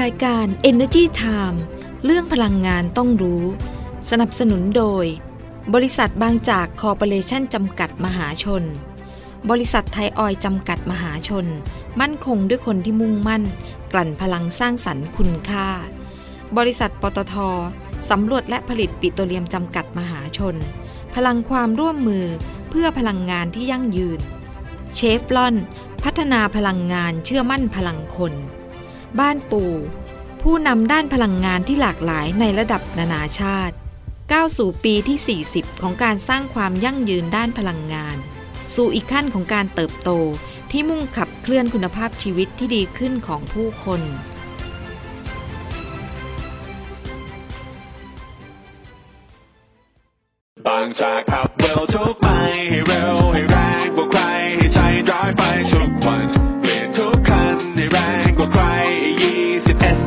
รายการ Energy Time เรื่องพลังงานต้องรู้ สนับสนุนโดย บริษัทบางจากคอร์ปอเรชั่นจำกัดมหาชน บริษัทไทยออยจำกัดมหาชน มั่นคงด้วยคนที่มุ่งมั่น กลั่นพลังสร้างสรรค์คุณค่า บริษัทปตทสำรวจและผลิตปิโตรเลียมจำกัดมหาชน พลังความร่วมมือเพื่อพลังงานที่ยั่งยืน เชฟลอน พัฒนาพลังงานเชื่อมั่นพลังคน บ้านปู่ ผู้นำด้านพลังงานที่หลากหลายในระดับนานาชาติก้าวสู่ปีที่ 40 ของการสร้างความยั่งยืนด้านพลังงาน สู่อีกขั้นของการเติบโตที่มุ่งขับเคลื่อนคุณภาพชีวิตที่ดีขึ้นของผู้คนบางจากขับเร็วทุกไปให้เร็วให้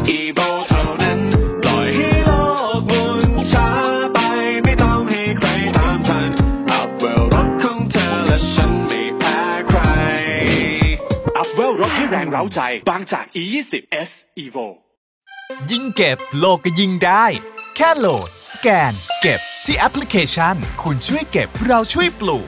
20 SE v o เท่านั้น ปล่อยให้โลกหมุนช้าไปไม่ต้องให้ใครตามทัน อัพเวลรถของเธอและฉันไม่แพ้ใคร อัพเวลรถให้แรงเร้าใจ บางจาก E20 S Evo ยิ่งเก็บโลกก็ยิ่งได้ แค่โหลด สแกน เก็บที่แอปพลิเคชัน คุณช่วยเก็บเราช่วยปลูก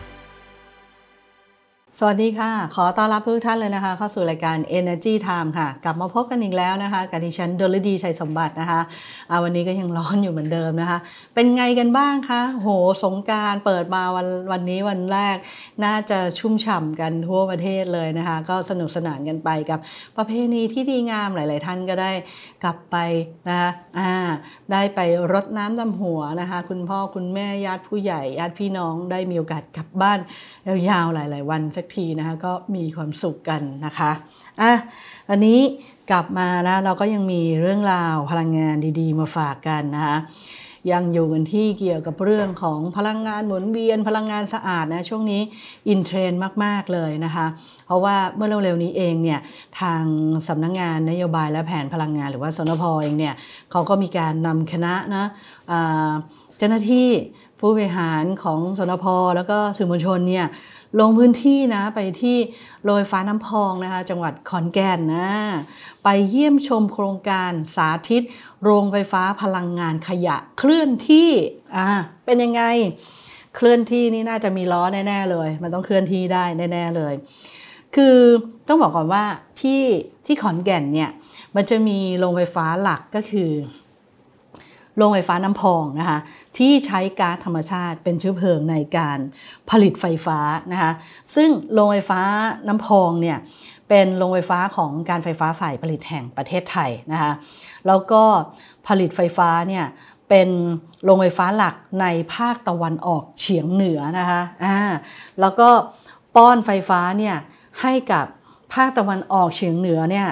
สวัสดีค่ะ ขอต้อนรับทุกท่านเลยนะคะ เข้าสู่รายการ Energy Time ค่ะ กลับมาพบกันอีกแล้วนะคะ กับดิฉันดลดีชัยสมบัตินะคะวันนี้ก็ยังร้อนอยู่เหมือนเดิมนะคะ เป็นไงกันบ้างคะ โห สงการเปิดมาวันวันนี้วันแรก น่าจะชุ่มฉ่ำกันทั่วประเทศเลยนะคะ ก็สนุกสนานกันไปกับประเพณีที่ดีงามหลาย ๆ ท่านก็ได้กลับไปนะคะอ่าได้ไปรดน้ำดำหัวนะคะ คุณพ่อคุณแม่ญาติผู้ใหญ่ญาติพี่น้องได้มีโอกาสกลับบ้านยาวๆหลาย ๆ วันสักทีนะคะก็มีความสุขกันนะคะอะวันนี้กลับมานะเราก็ยังมีเรื่องราวพลังงานดีๆ มาฝากกันนะคะยังอยู่กันที่เกี่ยวกับเรื่องของพลังงานหมุนเวียนพลังงานสะอาดนะช่วงนี้อินเทรนด์มาก ๆ เลยนะคะเพราะว่าเมื่อเร็วๆนี้เองเนี่ยทางสำนักงงานนโยบายและแผนพลังงาน หรือว่าสนพเองเนี่ยเขาก็มีการนำคณะนะเจ้าหน้าที่ผู้บริหารของสนพแล้วก็สื่อมวลชนเนี่ยลงพื้นที่นะไปที่โรงไฟฟ้าน้ำพองนะคะ จังหวัดขอนแก่นนะไปเยี่ยมชมโครงการสาธิต โรงไฟฟ้าพลังงานขยะเคลื่อนที่อ่าเป็นยังไง เคลื่อนที่นี่น่าจะมีล้อแน่ ๆ เลย มันต้องเคลื่อนที่ได้แน่ ๆ เลย คือต้องบอกก่อนว่าที่ที่ขอนแก่นเนี่ยมันจะมีโรงไฟฟ้าหลักก็คือโรงไฟฟ้าน้ำพองนะคะที่ใช้ก๊าซธรรมชาติเป็นเชื้อเพลิงในการผลิตไฟฟ้านะคะซึ่งโรงไฟฟ้าน้ำพองเนี่ยเป็นโรงไฟฟ้าของการไฟฟ้าฝ่ายผลิตแห่งประเทศไทยนะคะแล้วก็ผลิตไฟฟ้าเนี่ยเป็นโรงไฟฟ้าหลักในภาคตะวันออกเฉียงเหนือนะคะอ่าแล้วก็ป้อนไฟฟ้าเนี่ย ให้กับภาคตะวันออกเฉียงเหนือเนี่ย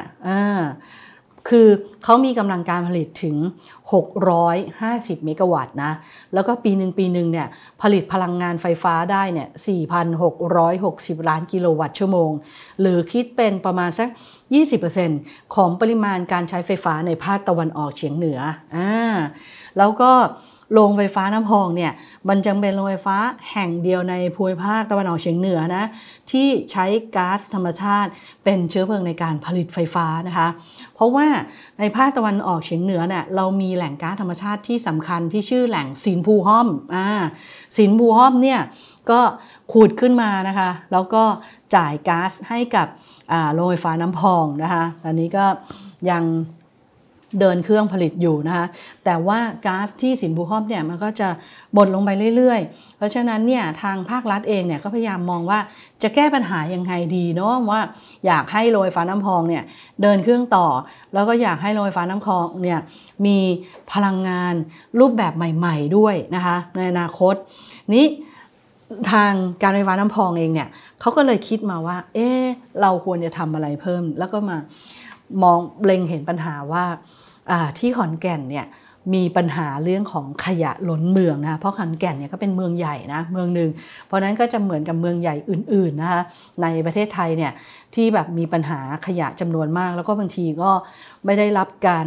คือเขามีกำลังการผลิตถึง 650 เมกะวัตต์นะ แล้วก็ปีหนึ่งปีหนึ่งเนี่ยผลิตพลังงานไฟฟ้าได้เนี่ย 4,660 ล้านกิโลวัตต์ชั่วโมง หรือคิดเป็นประมาณสัก 20%ของปริมาณการใช้ไฟฟ้าในภาคตะวันออกเฉียงเหนืออ่าแล้วก็ โรงไฟฟ้าน้ำพองเนี่ยมันจังเป็นโรงไฟฟ้าแห่งเดียวในภูมิภาคตะวันออกเฉียงเหนือนะที่ใช้ก๊าซธรรมชาติเป็นเชื้อเพลิงในการผลิตไฟฟ้านะคะ เพราะว่าในภาคตะวันออกเฉียงเหนือเนี่ยเรามีแหล่งก๊าซธรรมชาติที่สำคัญที่ชื่อแหล่งสินภูห้อมอ่าสินภูห้อมเนี่ยก็ขุดขึ้นมานะคะ แล้วก็จ่ายก๊าซให้กับโรงไฟฟ้าน้ำพองนะคะตอนนี้ก็ยัง เดินเครื่องผลิตอยู่นะคะแต่ว่าก๊าซที่สินบุห้อมเนี่ยมันก็จะหมดลงไปเรื่อยๆ เพราะฉะนั้นเนี่ยทางภาครัฐเองเนี่ยก็พยายามมองว่าจะแก้ปัญหายังไงดีเนาะว่าอยากให้โรงไฟฟ้าน้ำพองเนี่ยเดินเครื่องต่อ แล้วก็อยากให้โรงไฟฟ้าน้ำพองเนี่ยมีพลังงานรูปแบบใหม่ ๆด้วยนะคะในอนาคตนี้ทางการไฟฟ้าน้ำพองเองเนี่ยเขาก็เลยคิดมาว่า เอ๊เราควรจะทำอะไรเพิ่ม แล้วก็มามองเล็งเห็นปัญหาว่า ที่ขอนแก่นเนี่ยมีปัญหาเรื่องของขยะล้นเมืองนะเพราะขอนแก่นเนี่ยก็เป็นเมืองใหญ่นะเมืองหนึ่งเพราะนั้นก็จะเหมือนกับเมืองใหญ่อื่นๆนะคะในประเทศไทยเนี่ยที่แบบมีปัญหาขยะจำนวนมาก แล้วก็บางทีก็ไม่ได้รับการ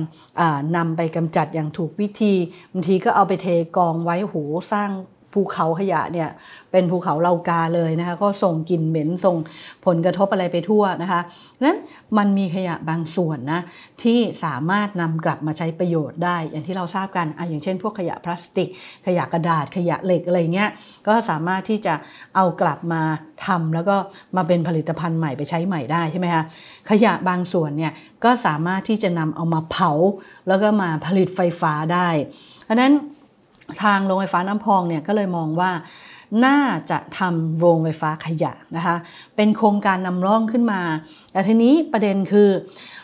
นำไปกำจัดอย่างถูกวิธีบางทีก็เอาไปเทกองไว้โหสร้าง ภูเขาขยะเนี่ยเป็นภูเขาเลากาเลยนะคะก็ส่งกลิ่นเหม็นส่งผลกระทบอะไรไปทั่วนะคะนั้นมันมีขยะบางส่วนนะที่สามารถนำกลับมาใช้ประโยชน์ได้ อย่างที่เราทราบกันออย่างเช่น พวกขยะพลาสติก ขยะกระดาษขยะเหล็กอะไรเงี้ยก็สามารถที่จะเอากลับมาทำแล้วก็มาเป็นผลิตภัณฑ์ใหม่ไปใช้ใหม่ได้ใช่ไหมคะขยะบางส่วนเนี่ยก็สามารถที่จะนำเอามาเผา แล้วก็มาผลิตไฟฟ้าได้เพราะนั้น ทางโรงไฟฟ้าน้ำพองเนี่ยก็เลยมองว่าน่าจะทำโรงไฟฟ้าขยะนะคะเป็นโครงการนำร่องขึ้นมา แต่ทีนี้ประเด็นคือ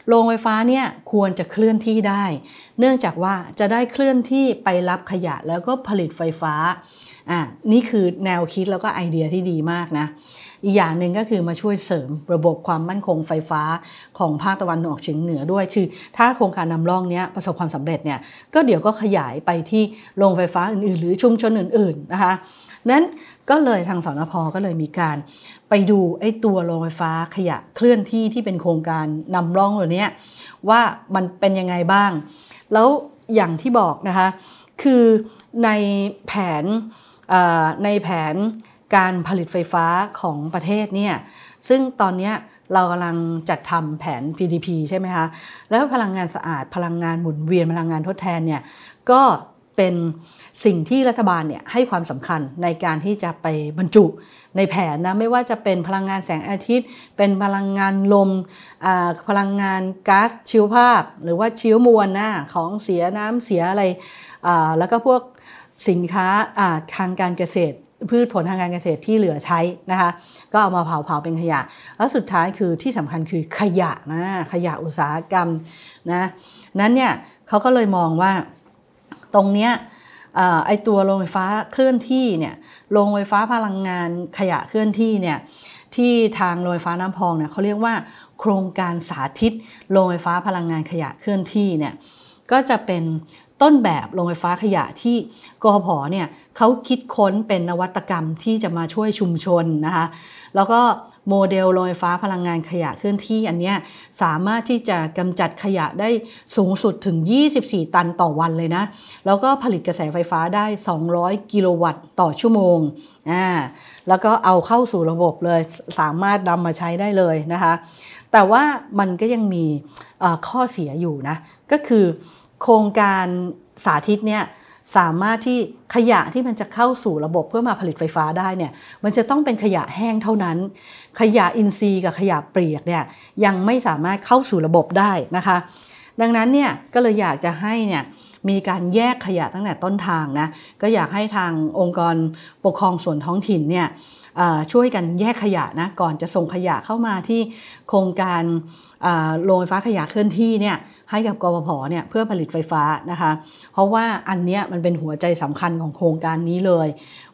โรงไฟฟ้าเนี่ยควรจะเคลื่อนที่ได้ เนื่องจากว่าจะได้เคลื่อนที่ไปรับขยะแล้วก็ผลิตไฟฟ้าอ่านี่คือแนวคิดแล้วก็ไอเดียที่ดีมากนะ อีกอย่างหนึ่งก็คือมาช่วยเสริมระบบความมั่นคงไฟฟ้าของภาคตะวันออกเฉียงเหนือด้วย คือ ถ้าโครงการนำร่องนี้ประสบความสำเร็จเนี่ยก็เดี๋ยวก็ขยายไปที่โรงไฟฟ้าอื่นๆ หรือชุมชนอื่นๆนะคะนั้นก็เลยทางสนพก็เลยมีการไปดูไอ้ตัวโรงไฟฟ้าขยะเคลื่อนที่ที่เป็นโครงการนำร่องตัวนี้ว่ามันเป็นยังไงบ้าง แล้วอย่างที่บอกนะคะ คือในแผนในแผน การผลิตไฟฟ้าของประเทศเนี่ยซึ่งตอนนี้เรากำลังจัดทำแผน PDP ใช่ไหมคะ แล้วพลังงานสะอาดพลังงานหมุนเวียนพลังงานทดแทนเนี่ยก็เป็นสิ่งที่รัฐบาลเนี่ยให้ความสำคัญในการที่จะไปบรรจุในแผนนะไม่ว่าจะเป็นพลังงานแสงอาทิตย์ เป็นพลังงานลมพลังงานก๊าซชีวภาพ หรือว่าชีวมวลนะของเสียน้ำเสียอะไรแล้วก็พวกสินค้าทางการเกษตร พืชผลทางการเกษตรที่เหลือใช้นะคะ ก็เอามาเผาเผาเป็นขยะ แล้วสุดท้ายคือที่สำคัญคือขยะนะขยะอุตสาหกรรมนะนั้นเนี่ยเขาก็เลยมองว่าตรงเนี้ยไอตัวโรงไฟฟ้าเคลื่อนที่เนี่ยโรงไฟฟ้าพลังงานขยะเคลื่อนที่เนี่ยที่ทางโรงไฟฟ้าน้ำพองเนี่ยเขาเรียกว่า โครงการสาธิตโรงไฟฟ้าพลังงานขยะเคลื่อนที่เนี่ยก็จะเป็น ต้นแบบโรงไฟฟ้าขยะที่กพพเนี่ยเขาคิดค้นเป็นนวัตกรรมที่จะมาช่วยชุมชนนะคะ แล้วก็โมเดลโรงไฟฟ้าพลังงานขยะเคลื่อนที่อันนี้สามารถที่จะกำจัดขยะได้สูงสุดถึง 24 ตันต่อวันเลยนะ แล้วก็ผลิตกระแสไฟฟ้าได้ 200 กิโลวัตต์ต่อชั่วโมงอ่าแล้วก็เอาเข้าสู่ระบบเลยสามารถนำมาใช้ได้เลยนะคะ แต่ว่ามันก็ยังมีข้อเสียอยู่นะ ก็คือ โครงการสาธิตเนี่ยสามารถที่ขยะที่มันจะเข้าสู่ระบบเพื่อมาผลิตไฟฟ้าได้เนี่ยมันจะต้องเป็นขยะแห้งเท่านั้น ขยะอินทรีย์กับขยะเปียกเนี่ยยังไม่สามารถเข้าสู่ระบบได้นะคะ ดังนั้นเนี่ยก็เลยอยากจะให้เนี่ยมีการแยกขยะตั้งแต่ต้นทางนะก็อยากให้ทางองค์กรปกครองส่วนท้องถิ่นเนี่ยช่วยกันแยกขยะนะก่อนจะส่งขยะเข้ามาที่โครงการ โรงไฟฟ้าขยะเคลื่อนที่เนี่ยให้กับกรพเนี่ยเพื่อผลิตไฟฟ้านะคะ เพราะว่าอันนี้มันเป็นหัวใจสำคัญของโครงการนี้เลย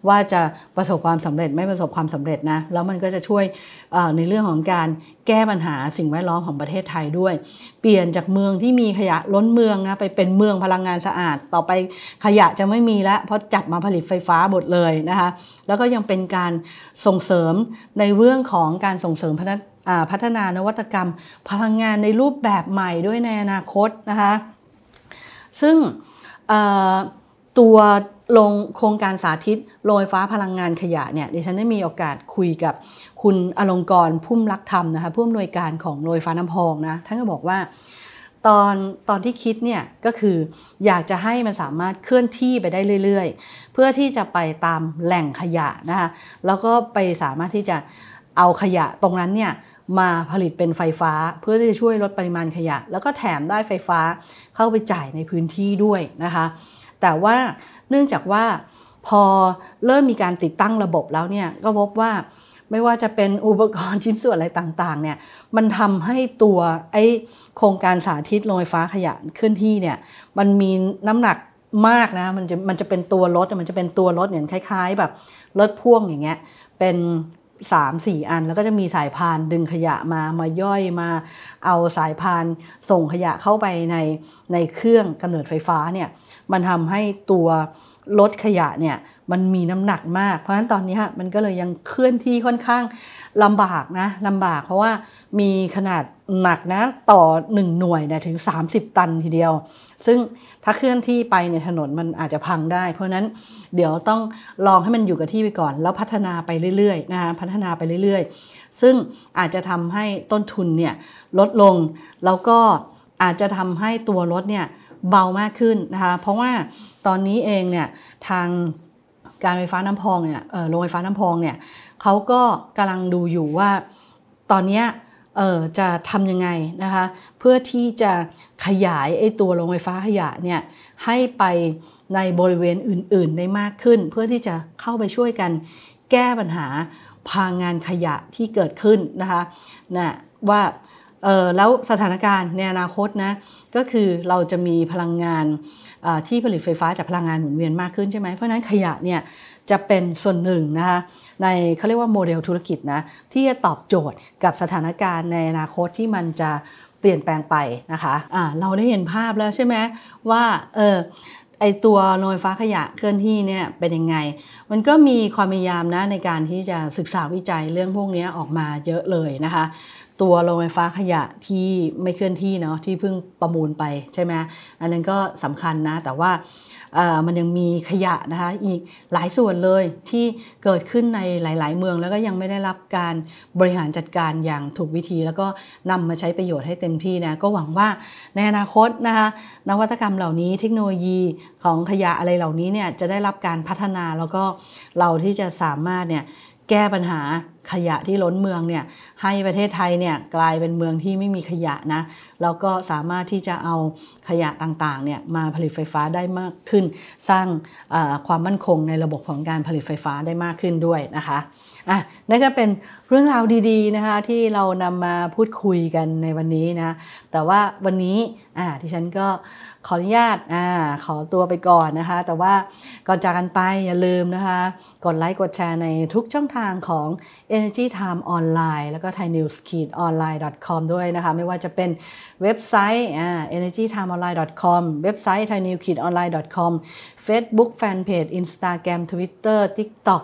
ว่าจะประสบความสำเร็จไม่ประสบความสำเร็จนะแล้วมันก็จะช่วยในเรื่องของการแก้ปัญหาสิ่งแวดล้อมของประเทศไทยด้วย เปลี่ยนจากเมืองที่มีขยะล้นเมืองนะไปเป็นเมืองพลังงานสะอาด ต่อไปขยะจะไม่มีแล้วเพราะจัดมาผลิตไฟฟ้าหมดเลยนะคะแล้วก็ยังเป็นการส่งเสริมในเรื่องของการส่งเสริมพัฒนา พัฒนานวัตกรรม พลังงานในรูปแบบใหม่ด้วยในอนาคตนะคะซึ่งตัวลงโครงการสาธิตโรงไฟฟ้าพลังงานขยะเนี่ยดิฉันได้มีโอกาสคุยกับคุณอลงกรพุ่มรักธรรมนะคะผู้อำนวยการของโรงไฟฟ้าน้ำพองนะท่านก็บอกว่าตอนตอนที่คิดเนี่ยก็คืออยากจะให้มันสามารถเคลื่อนที่ไปได้เรื่อย ๆ เพื่อที่จะไปตามแหล่งขยะนะคะแล้วก็ไปสามารถที่จะเอาขยะตรงนั้นเนี่ย มาผลิตเป็นไฟฟ้าเพื่อที่จะช่วยลดปริมาณขยะ แล้วก็แถมได้ไฟฟ้าเข้าไปจ่ายในพื้นที่ด้วยนะคะ แต่ว่าเนื่องจากว่าพอเริ่มมีการติดตั้งระบบแล้วเนี่ยก็พบว่าไม่ว่าจะเป็นอุปกรณ์ชิ้นส่วนอะไรต่างๆเนี่ยมันทำให้ตัวไอโครงการสาธิตโรงไฟฟ้าขยะเคลื่อนที่เนี่ยมันมีน้ำหนักมากนะมันจะมันจะเป็นตัวรถมันจะเป็นตัวรถเหมือนคล้าย ๆ แบบรถพ่วงอย่างเงี้ยเป็น 3 4 อัน แล้วก็จะมีสายพานดึงขยะมามาย่อยมาเอาสายพานส่งขยะเข้าไปในในเครื่องกำเนิดไฟฟ้าเนี่ยมันทำให้ตัว รถขยะเนี่ยมันมีน้ำหนักมาก เพราะฉะนั้นตอนนี้มันก็เลยยังเคลื่อนที่ค่อนข้างลำบากนะลำบากเพราะว่ามีขนาดหนักนะต่อ 1 หน่วยนี่ยถึง 30 ตันทีเดียว ซึ่งถ้าเคลื่อนที่ไปในถนนมันอาจจะพังได้ เพราะนั้นเดี๋ยวต้องลองให้มันอยู่กับที่ไปก่อน แล้วพัฒนาไปเรื่อยๆนะคะพัฒนาไปเรื่อยๆ ซึ่งอาจจะทำให้ต้นทุนเนี่ยลดลง แล้วก็อาจจะทำให้ตัวรถเนี่ย เบามากขึ้นนะคะเพราะว่าตอนนี้เองเนี่ยทางการไฟฟ้าน้ำพองเนี่ยโรงไฟฟ้าน้ำพองเนี่ยเขาก็กำลังดูอยู่ว่าตอนนี้จะทำยังไงนะคะเพื่อที่จะขยายไอ้ตัวโรงไฟฟ้าขยะเนี่ยให้ไปในบริเวณอื่น ๆ ได้มากขึ้น เพื่อที่จะเข้าไปช่วยกันแก้ปัญหาพลังงานขยะที่เกิดขึ้นนะคะนะว่า เออแล้วสถานการณ์ในอนาคตนะก็คือเราจะมีพลังงานที่ผลิตไฟฟ้าจากพลังงานหมุนเวียนมากขึ้นใช่ไหมเพราะนั้นขยะเนี่ยจะเป็นส่วนหนึ่งนะคะในเขาเรียกว่าโมเดลธุรกิจนะที่จะตอบโจทย์กับสถานการณ์ในอนาคตที่มันจะเปลี่ยนแปลงไปนะคะะเราได้เห็นภาพแล้วใช่ไหมว่าเออไอตัวโรงไฟฟ้าขยะเคลื่อนที่เนี่ยเป็นยังไง มันก็มีความพยายามนะในการที่จะศึกษาวิจัยเรื่องพวกนี้ออกมาเยอะเลยนะคะตัวโรงไฟฟ้าขยะที่ไม่เคลื่อนที่เนาะที่เพิ่งประมูลไปใช่ไหมอันนั้นก็สำคัญนะแต่ว่ามันยังมีขยะนะคะอีกหลายส่วนเลยที่เกิดขึ้นในหลาย ๆ เมืองแล้วก็ยังไม่ได้รับการบริหารจัดการอย่างถูกวิธี แล้วก็นำมาใช้ประโยชน์ให้เต็มที่นะก็หวังว่าในอนาคตนะคะนวัตกรรมเหล่านี้เทคโนโลยีของขยะอะไรเหล่านี้เนี่ยจะได้รับการพัฒนาแล้วก็เราที่จะสามารถเนี่ย แก้ปัญหาขยะที่ล้นเมืองเนี่ยให้ประเทศไทยเนี่ยกลายเป็นเมืองที่ไม่มีขยะนะแล้วก็สามารถที่จะเอาขยะต่างๆเนี่ยมาผลิตไฟฟ้าได้มากขึ้น สร้างความมั่นคงในระบบของการผลิตไฟฟ้าได้มากขึ้นด้วยนะคะอะนั่นก็เป็นเรื่องราวดีๆนะคะที่เรานำมาพูดคุยกันในวันนี้นะแต่ว่าวันนี้อ่าที่ฉันก็ ขออนุญาตอ่าขอตัวไปก่อนนะคะ แต่ว่าก่อนจากกันไปอย่าลืมนะคะ กดไลค์กดแชร์ในทุกช่องทางของ Energy Time ออนไลน์แล้วก็ Thai News online com ด้วยนะคะ ไม่ว่าจะเป็นเว็บไซต์อ่า energytimeonline com เว็บไซต์ thai news online com Facebook Fanpage Instagram Twitter TikTok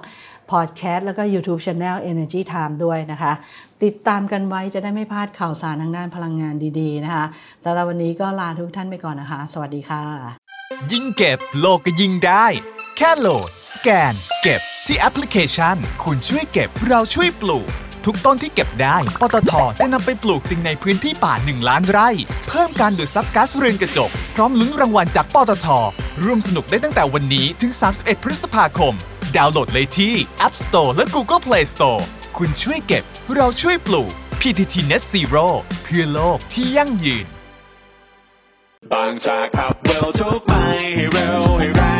พอดแคสต์แล้วก็ YouTube Channel Energy Time ด้วยนะคะ ติดตามกันไว้จะได้ไม่พลาดข่าวสารทางด้านพลังงานดีๆนะคะสำหรับวันนี้ก็ลาทุกท่านไปก่อนนะคะ สวัสดีค่ะ ยิ่งเก็บโลกก็ยิ่งได้ แค่โหลด สแกน เก็บที่แอปพลิเคชัน คุณช่วยเก็บเราช่วยปลูก ทุกต้นที่เก็บได้ปตทจะนำไปปลูกจริงในพื้นที่ป่า 1 ล้านไร่ เพิ่มการดูดซับก๊าซเรือนกระจก พร้อมลุ้นรางวัลจากปตทร่วมสนุกได้ตั้งแต่วันนี้ถึง 31 พฤษภาคม ดาวน์โหลดเลยที่ App Store และ Google Play Store คุณช่วยเก็บ เราช่วยปลูก PTT Net Zero เพื่อโลกที่ยั่งยืน บางจากขับเร็วทุกไปให้เร็วให้แรง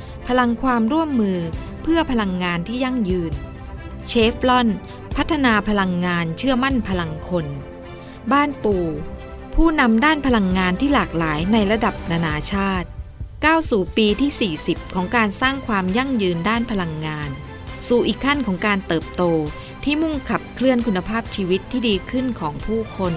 ลังความร่วมมือเพื่อพลังงานที่ยั่งยืน เชฟลอน พัฒนาพลังงานเชื่อมั่นพลังคน บ้านปู่ ผู้นำด้านพลังงานที่หลากหลายในระดับนานาชาติก้าวสู่ปีที่ 40 ของการสร้างความยั่งยืนด้านพลังงาน สู่อีกขั้นของการเติบโตที่มุ่งขับเคลื่อนคุณภาพชีวิตที่ดีขึ้นของผู้คน